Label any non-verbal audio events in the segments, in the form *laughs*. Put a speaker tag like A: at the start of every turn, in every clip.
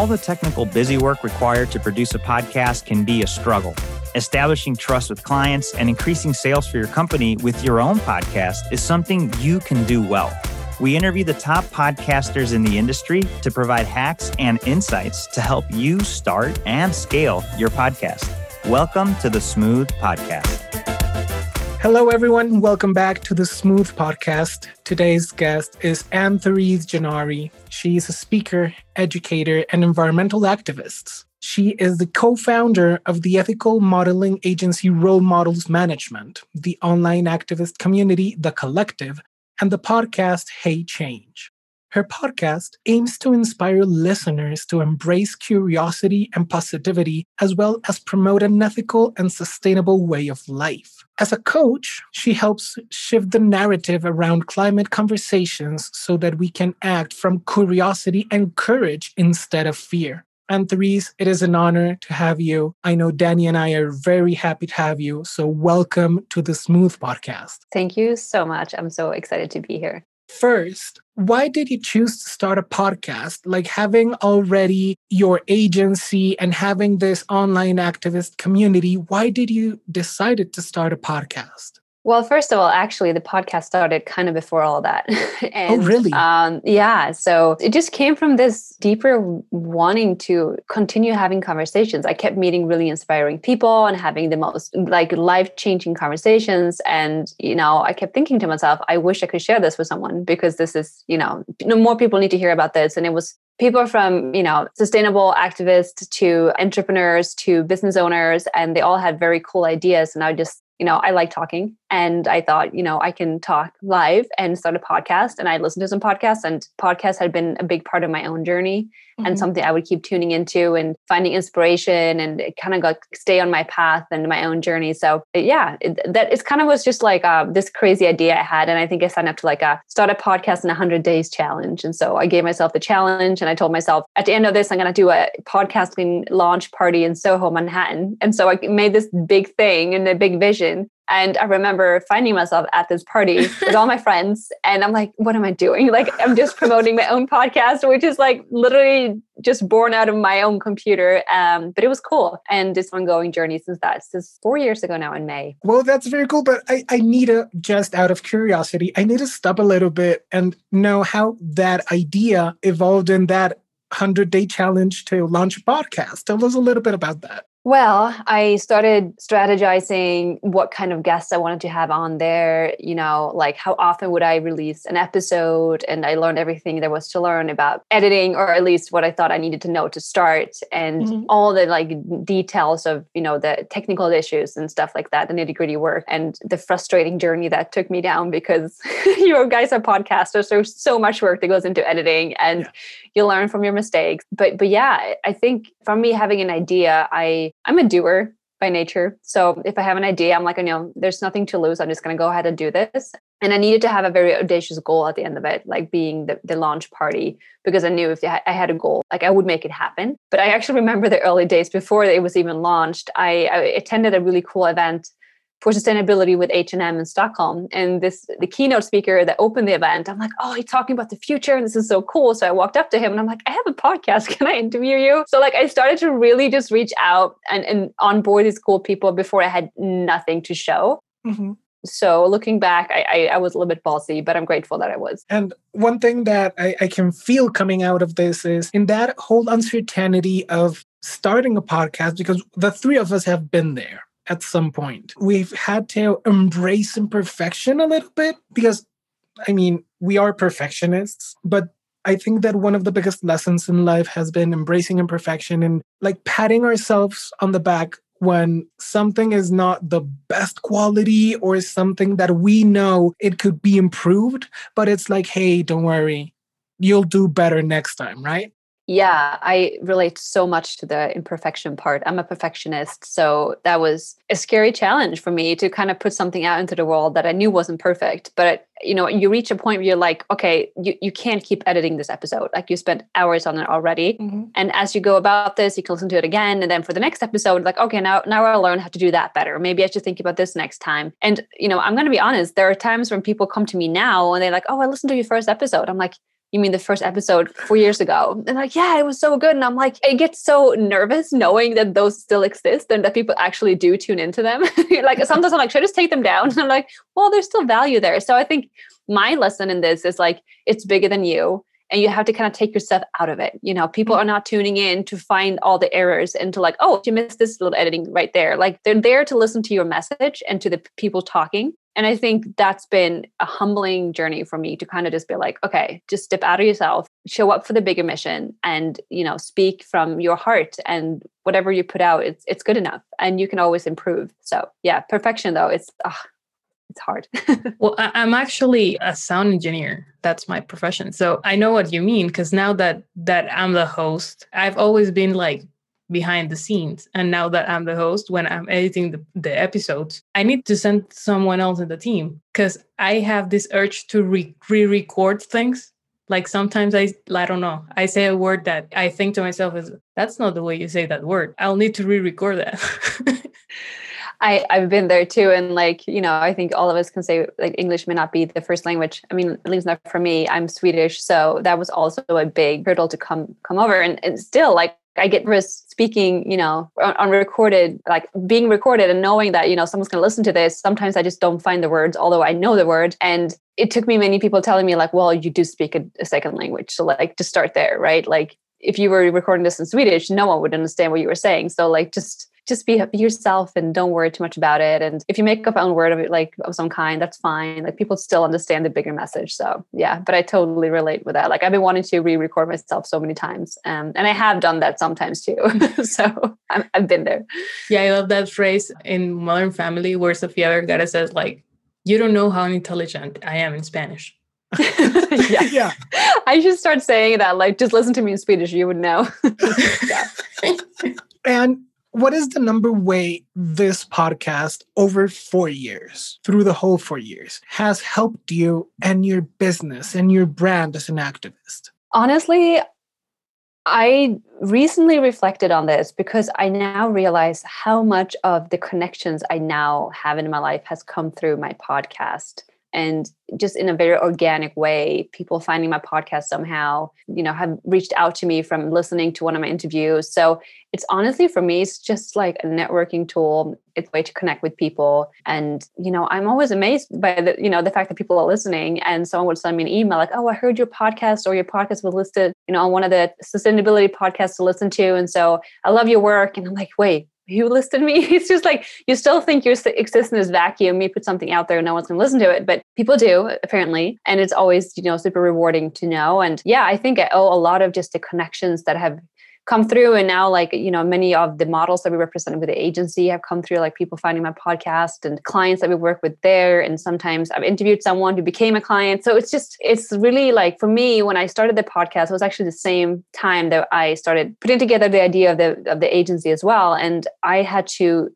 A: all the technical busy work required to produce a podcast can be a struggle. Establishing trust with clients and increasing sales for your company with your own podcast is something you can do well. We interview the top podcasters in the industry to provide hacks and insights to help you start and scale your podcast. Welcome to the Smooth Podcast.
B: Hello, everyone. Welcome back to the Smooth Podcast. Today's guest is Anne-Therese Gennari. She is a speaker, educator, and environmental activist. She is the co founder of the ethical modeling agency Role Models Management, the online activist community, The Collective, and the podcast Hey Change. Her podcast aims to inspire listeners to embrace curiosity and positivity, as well as promote an ethical and sustainable way of life. As a coach, she helps shift the narrative around climate conversations so that we can act from curiosity and courage instead of fear. Anne-Therese, it is an honor to have you. I know Danny and I are very happy to have you. So, welcome to the Smooth Podcast.
C: Thank you so much. I'm so excited to be here.
B: First, why did you choose to start a podcast? Like having already your agency and having this online activist community, why did you decide to start a podcast?
C: Well, first of all, actually, the podcast started kind of before all that. *laughs*
B: and, oh, really? Um,
C: yeah. So it just came from this deeper wanting to continue having conversations. I kept meeting really inspiring people and having the most like life changing conversations. And, you know, I kept thinking to myself, I wish I could share this with someone because this is, you know, more people need to hear about this. And it was people from you know sustainable activists to entrepreneurs to business owners and they all had very cool ideas and i just you know, I like talking and I thought, you know, I can talk live and start a podcast. And I listened to some podcasts and podcasts had been a big part of my own journey mm-hmm. and something I would keep tuning into and finding inspiration and kind of like stay on my path and my own journey. So yeah, it, that it's kind of was just like uh, this crazy idea I had. And I think I signed up to like a start a podcast in a hundred days challenge. And so I gave myself the challenge and I told myself at the end of this, I'm going to do a podcasting launch party in Soho, Manhattan. And so I made this big thing and a big vision and I remember finding myself at this party with all my *laughs* friends. And I'm like, what am I doing? Like, I'm just promoting my own podcast, which is like literally just born out of my own computer. Um, but it was cool. And it's ongoing journey since that. Since four years ago now in May.
B: Well, that's very cool. But I, I need to, just out of curiosity, I need to stop a little bit and know how that idea evolved in that 100 day challenge to launch a podcast. Tell us a little bit about that.
C: Well, I started strategizing what kind of guests I wanted to have on there, you know, like how often would I release an episode? And I learned everything there was to learn about editing, or at least what I thought I needed to know to start, and mm-hmm. all the like details of, you know, the technical issues and stuff like that, the nitty gritty work, and the frustrating journey that took me down because *laughs* you guys are podcasters. There's so much work that goes into editing, and yeah. you learn from your mistakes. But, but yeah, I think for me, having an idea, I, I'm a doer by nature. So if I have an idea, I'm like, you know, there's nothing to lose. I'm just going to go ahead and do this. And I needed to have a very audacious goal at the end of it, like being the, the launch party, because I knew if I had a goal, like I would make it happen. But I actually remember the early days before it was even launched. I, I attended a really cool event for sustainability with H&M in Stockholm. And this the keynote speaker that opened the event, I'm like, oh, he's talking about the future and this is so cool. So I walked up to him and I'm like, I have a podcast. *laughs* Can I interview you? So like I started to really just reach out and, and onboard these cool people before I had nothing to show. Mm-hmm. So looking back, I, I, I, was a little bit ballsy, but I'm grateful that I was.
B: And one thing that I, I can feel coming out of this is in that whole uncertainty of starting a podcast, because the three of us have been there at some point. We've had to embrace imperfection a little bit because, I mean, we are perfectionists, but I think that one of the biggest lessons in life has been embracing imperfection and like patting ourselves on the back when something is not the best quality or something that we know it could be improved, but it's like, hey, don't worry, you'll do better next time, right?
C: Yeah, I relate so much to the imperfection part. I'm a perfectionist. So that was a scary challenge for me to kind of put something out into the world that I knew wasn't perfect. But, you know, you reach a point where you're like, okay, you, you can't keep editing this episode. Like you spent hours on it already. Mm-hmm. And as you go about this, you can listen to it again. And then for the next episode, like, okay, now, now I'll learn how to do that better. Maybe I should think about this next time. And, you know, I'm going to be honest, there are times when people come to me now and they're like, oh, I listened to your first episode. I'm like, you mean the first episode four years ago? And like, yeah, it was so good. And I'm like, I get so nervous knowing that those still exist and that people actually do tune into them. *laughs* like sometimes I'm like, should I just take them down? And *laughs* I'm like, well, there's still value there. So I think my lesson in this is like, it's bigger than you and you have to kind of take yourself out of it. You know, people are not tuning in to find all the errors and to like, oh, you missed this little editing right there. Like they're there to listen to your message and to the people talking. And I think that's been a humbling journey for me to kind of just be like, okay, just step out of yourself, show up for the bigger mission and, you know, speak from your heart and whatever you put out, it's it's good enough and you can always improve. So yeah, perfection though, it's it's hard. *laughs*
D: well, I'm actually a sound engineer. That's my profession. So I know what you mean because now that that I'm the host, I've always been like behind the scenes. And now that I'm the host, when I'm editing the, the episodes, I need to send someone else in the team because I have this urge to re record things. Like sometimes I, I don't know, I say a word that I think to myself is, that's not the way you say that word. I'll need to re record that. *laughs*
C: I, I've been there too. And like, you know, I think all of us can say like English may not be the first language. I mean, at least not for me. I'm Swedish. So that was also a big hurdle to come come over. And, and still like I get nervous speaking, you know, on, recorded, like being recorded and knowing that, you know, someone's going to listen to this. Sometimes I just don't find the words, although I know the word. And it took me many people telling me, like, well, you do speak a, a second language. So, like, to start there, right? Like, if you were recording this in Swedish, no one would understand what you were saying. So, like, just just be, yourself and don't worry too much about it. And if you make up a word of it, like of some kind, that's fine. Like people still understand the bigger message. So yeah, but I totally relate with that. Like I've been wanting to re-record myself so many times, um, and I have done that sometimes too. *laughs* so i have been there.
D: Yeah, I love that phrase in Modern Family where Sofia Vergara says like, "You don't know how intelligent I am in Spanish." *laughs*
C: yeah. yeah. I should start saying that. Like, just listen to me in Swedish, you would know. *laughs*
B: yeah. and what is the number way this podcast over four years, through the whole four years, has helped you and your business and your brand as an activist?
C: Honestly, I recently reflected on this because I now realize how much of the connections I now have in my life has come through my podcast and just in a very organic way people finding my podcast somehow you know have reached out to me from listening to one of my interviews. So it's honestly for me it's just like a networking tool. It's a way to connect with people. And you know i'm always amazed by the you know the fact that people are listening. And someone would send me an email like oh i heard your podcast or your podcast was listed you know on one of the sustainability podcasts to listen to. And so i love your work. And i'm like wait you listed me. *laughs* It's just like you still think you exist in this vacuum. You put something out there, and no one's going to listen to it, but people do apparently, and it's always you know super rewarding to know. And yeah, I think I owe a lot of just the connections that have come through and now like you know many of the models that we represent with the agency have come through like people finding my podcast and clients that we work with there and sometimes i've interviewed someone who became a client. So it's just it's really like for me when i started the podcast it was actually the same time that i started putting together the idea of the of the agency as well and i had to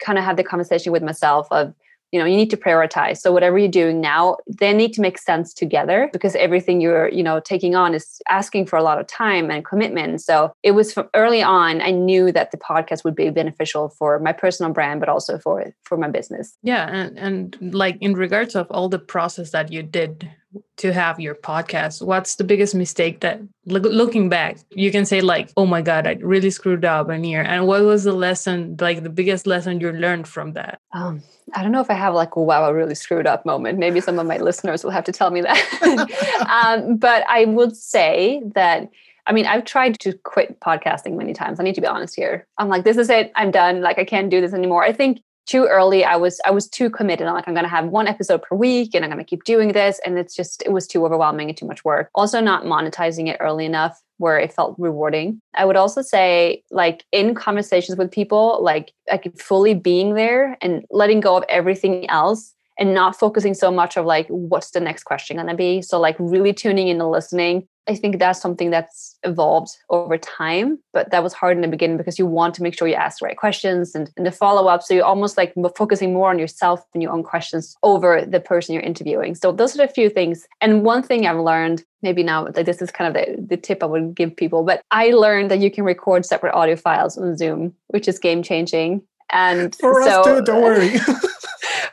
C: kind of have the conversation with myself of you know you need to prioritize. So whatever you're doing now they need to make sense together because everything you're you know taking on is asking for a lot of time and commitment. So it was from early on i knew that the podcast would be beneficial for my personal brand but also for for my business.
D: Yeah and and like in regards of all the process that you did to have your podcast what's the biggest mistake that looking back you can say like oh my god i really screwed up in here and what was the lesson like the biggest lesson you learned from that
C: um, i don't know if i have like a wow i really screwed up moment maybe some of my listeners will have to tell me that *laughs* um, but i would say that I mean, I've tried to quit podcasting many times. I need to be honest here. I'm like, this is it. I'm done. Like, I can't do this anymore. I think too early i was i was too committed. I'm like i'm going to have one episode per week and i'm going to keep doing this and it's just it was too overwhelming and too much work. Also not monetizing it early enough where it felt rewarding. I would also say like in conversations with people like like fully being there and letting go of everything else and not focusing so much of like what's the next question going to be? So like really tuning in and listening I think that's something that's evolved over time, but that was hard in the beginning because you want to make sure you ask the right questions and, and the follow up. So you're almost like focusing more on yourself and your own questions over the person you're interviewing. So those are the few things. And one thing I've learned, maybe now, like this is kind of the, the tip I would give people, but I learned that you can record separate audio files on Zoom, which is game changing. And
B: for
C: so,
B: us too, don't worry. *laughs*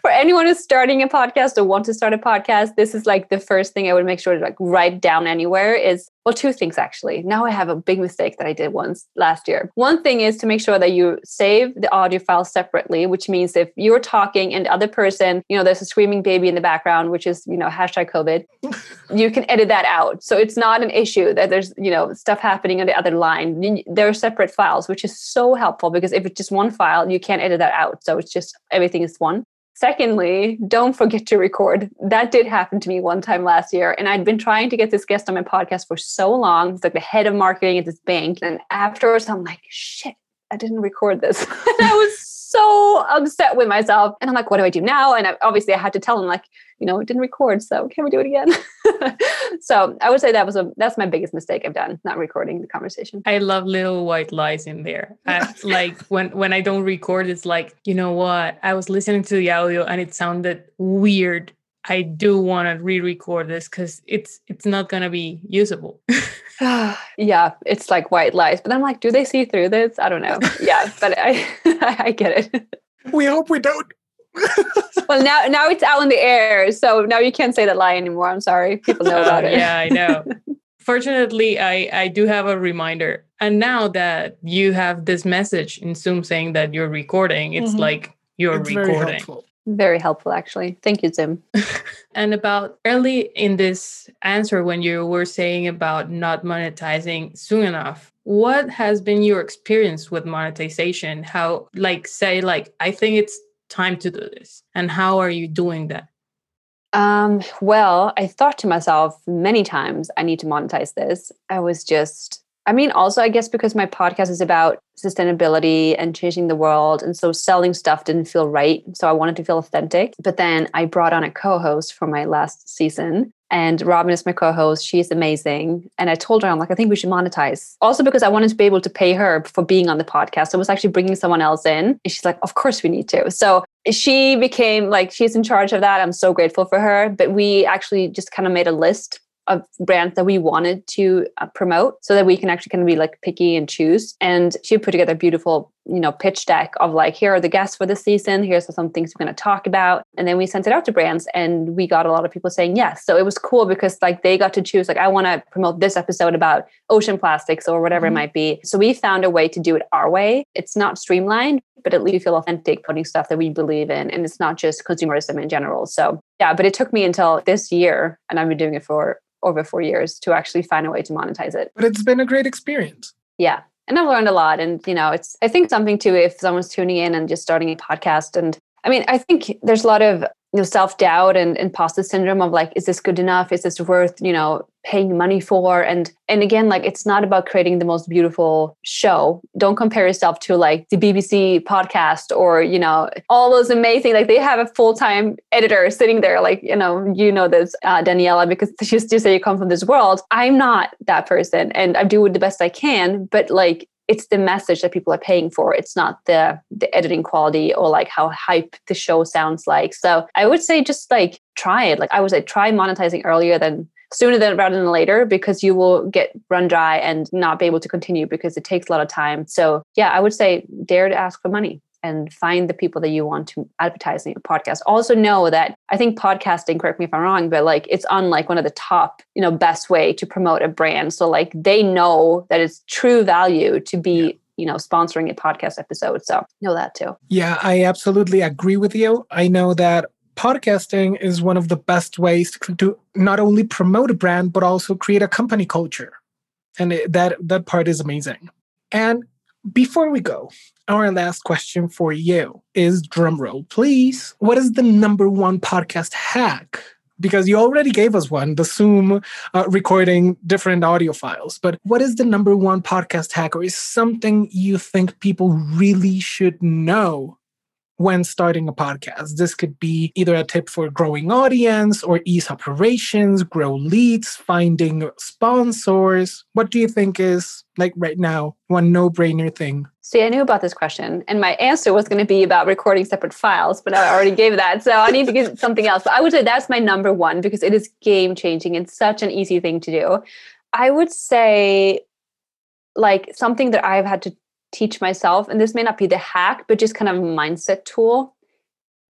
B: *laughs*
C: for anyone who's starting a podcast or want to start a podcast, this is like the first thing I would make sure to like write down anywhere is well, two things actually. Now I have a big mistake that I did once last year. One thing is to make sure that you save the audio file separately, which means if you're talking and the other person, you know, there's a screaming baby in the background, which is, you know, hashtag COVID, *laughs* you can edit that out. So it's not an issue that there's, you know, stuff happening on the other line. There are separate files, which is so helpful because if it's just one file, you can't edit that out. So it's just everything is one. Secondly, don't forget to record. That did happen to me one time last year. And I'd been trying to get this guest on my podcast for so long. It's like the head of marketing at this bank. And afterwards, I'm like, shit, I didn't record this. *laughs* and I was so upset with myself. And I'm like, what do I do now? And I, obviously, I had to tell him, like, you know, it didn't record. So can we do it again? *laughs* so I would say that was a that's my biggest mistake I've done, not recording the conversation.
D: I love little white lies in there. I, *laughs* like when when I don't record, it's like, you know what? I was listening to the audio and it sounded weird. I do want to re-record this because it's it's not gonna be usable. *laughs* *sighs*
C: yeah, it's like white lies. But I'm like, do they see through this? I don't know. Yeah, *laughs* but I *laughs* I get it.
B: We hope we don't.
C: well, now now it's out in the air, so now you can't say that lie anymore. I'm sorry, people know about uh,
D: it. Yeah, I know. Fortunately, I I do have a reminder, and now that you have this message in Zoom saying that you're recording, it's mm-hmm. like you're it's recording.
B: Very helpful.
C: Actually. Thank you, Tim. *laughs*
D: and about early in this answer, when you were saying about not monetizing soon enough, what has been your experience with monetization? How, like, say, like, I think it's time to do this and how are you doing that
C: um, well i thought to myself many times i need to monetize this i was just i mean also i guess because my podcast is about sustainability and changing the world and so selling stuff didn't feel right so i wanted to feel authentic but then i brought on a co-host for my last season and Robin is my co-host. She's amazing. And I told her, I'm like, I think we should monetize. Also because I wanted to be able to pay her for being on the podcast. So I was actually bringing someone else in. And she's like, of course we need to. So she became like, she's in charge of that. I'm so grateful for her. But we actually just kind of made a list of brands that we wanted to uh, promote so that we can actually kind of be like picky and choose. And she put together a beautiful, you know, pitch deck of like, here are the guests for the season. Here's some things we're going to talk about. And then we sent it out to brands and we got a lot of people saying yes. So it was cool because like they got to choose, like, I want to promote this episode about ocean plastics or whatever mm-hmm. it might be. So we found a way to do it our way. It's not streamlined, but at least you feel authentic putting stuff that we believe in. And it's not just consumerism in general. So yeah, but it took me until this year, and I've been doing it for over four years to actually find a way to monetize it.
B: But it's been a great experience.
C: Yeah. And I've learned a lot. And, you know, it's, I think something too, if someone's tuning in and just starting a podcast and I mean, I think there's a lot of you know self-doubt and imposter syndrome of like is this good enough is this worth you know paying money for and and again like it's not about creating the most beautiful show. Don't compare yourself to like the bbc podcast or you know all those amazing like they have a full-time editor sitting there like you know you know this uh, daniela because she's just say you come from this world. I'm not that person and i do the best i can but like it's the message that people are paying for. It's not the the editing quality or like how hype the show sounds like. So i would say just like try it. Like i would say try monetizing earlier than sooner than rather than later because you will get run dry and not be able to continue because it takes a lot of time. So yeah i would say dare to ask for money and find the people that you want to advertise in your podcast. Also know that I think podcasting, correct me if I'm wrong, but like it's on like one of the top, you know, best way to promote a brand. So like they know that it's true value to be yeah. you know sponsoring a podcast episode. So know that too.
B: Yeah i absolutely agree with you. I know that podcasting is one of the best ways to, to not only promote a brand but also create a company culture and it, that that part is amazing and before we go our last question for you is drumroll, please. What is the number one podcast hack? Because you already gave us one, the Zoom uh, recording different audio files. But what is the number one podcast hack, or is something you think people really should know when starting a podcast. This could be either a tip for growing audience or ease operations, grow leads, finding sponsors. What do you think is like right now one no-brainer thing?
C: See, I knew about this question, and my answer was going to be about recording separate files, but I already gave that, so I need to give something else. But I would say that's my number one because it is game changing. It's such an easy thing to do. I would say, like something that I've had to teach myself and this may not be the hack but just kind of a mindset tool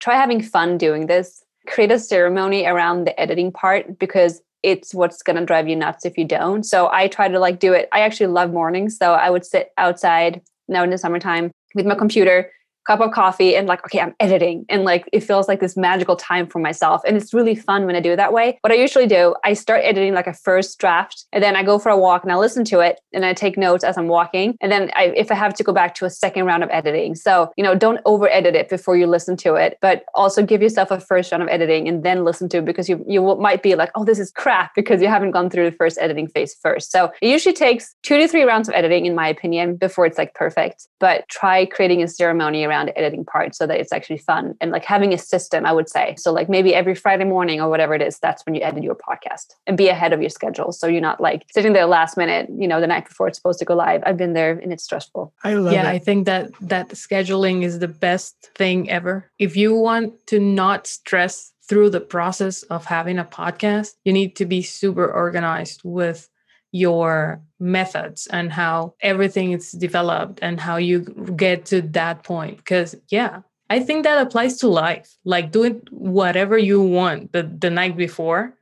C: try having fun doing this. Create a ceremony around the editing part because it's what's going to drive you nuts if you don't. So I try to like do it. I actually love mornings. So I would sit outside now in the summertime with my computer cup of coffee and like okay i'm editing. And like it feels like this magical time for myself. And it's really fun when i do it that way. What i usually do i start editing like a first draft and then i go for a walk and i listen to it and i take notes as i'm walking. And then I, if i have to go back to a second round of editing. So you know don't over edit it before you listen to it but also give yourself a first round of editing and then listen to it because you you might be like oh this is crap because you haven't gone through the first editing phase first. So it usually takes two to three rounds of editing in my opinion before it's like perfect. But try creating a ceremony around around editing part so that it's actually fun and like having a system, I would say. So like maybe every Friday morning or whatever it is, that's when you edit your podcast and be ahead of your schedule. So you're not like sitting there last minute, you know, the night before it's supposed to go live. I've been there and it's stressful.
B: I love
D: yeah,
B: it.
D: I think that that scheduling is the best thing ever. If you want to not stress through the process of having a podcast, you need to be super organized with your methods and how everything is developed and how you get to that point. Because yeah i think that applies to life. Like doing whatever you want the, the night before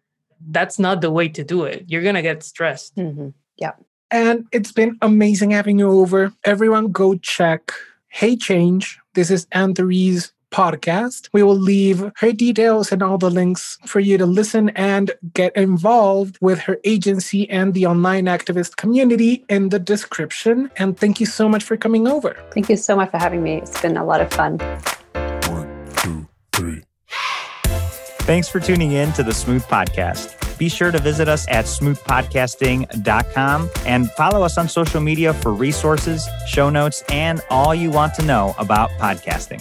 D: that's not the way to do it. You're gonna get stressed.
C: Mm-hmm. yeah.
B: And it's been amazing having you over. Everyone go check hey change. This is Anne-Therese podcast. We will leave her details and all the links for you to listen and get involved with her agency and the online activist community in the description. And thank you so much for coming over.
C: Thank you so much for having me. It's been a lot of fun.
E: One, two, three.
A: Thanks for tuning in to the Smooth Podcast. Be sure to visit us at smoothpodcasting.com and follow us on social media for resources, show notes, and all you want to know about podcasting.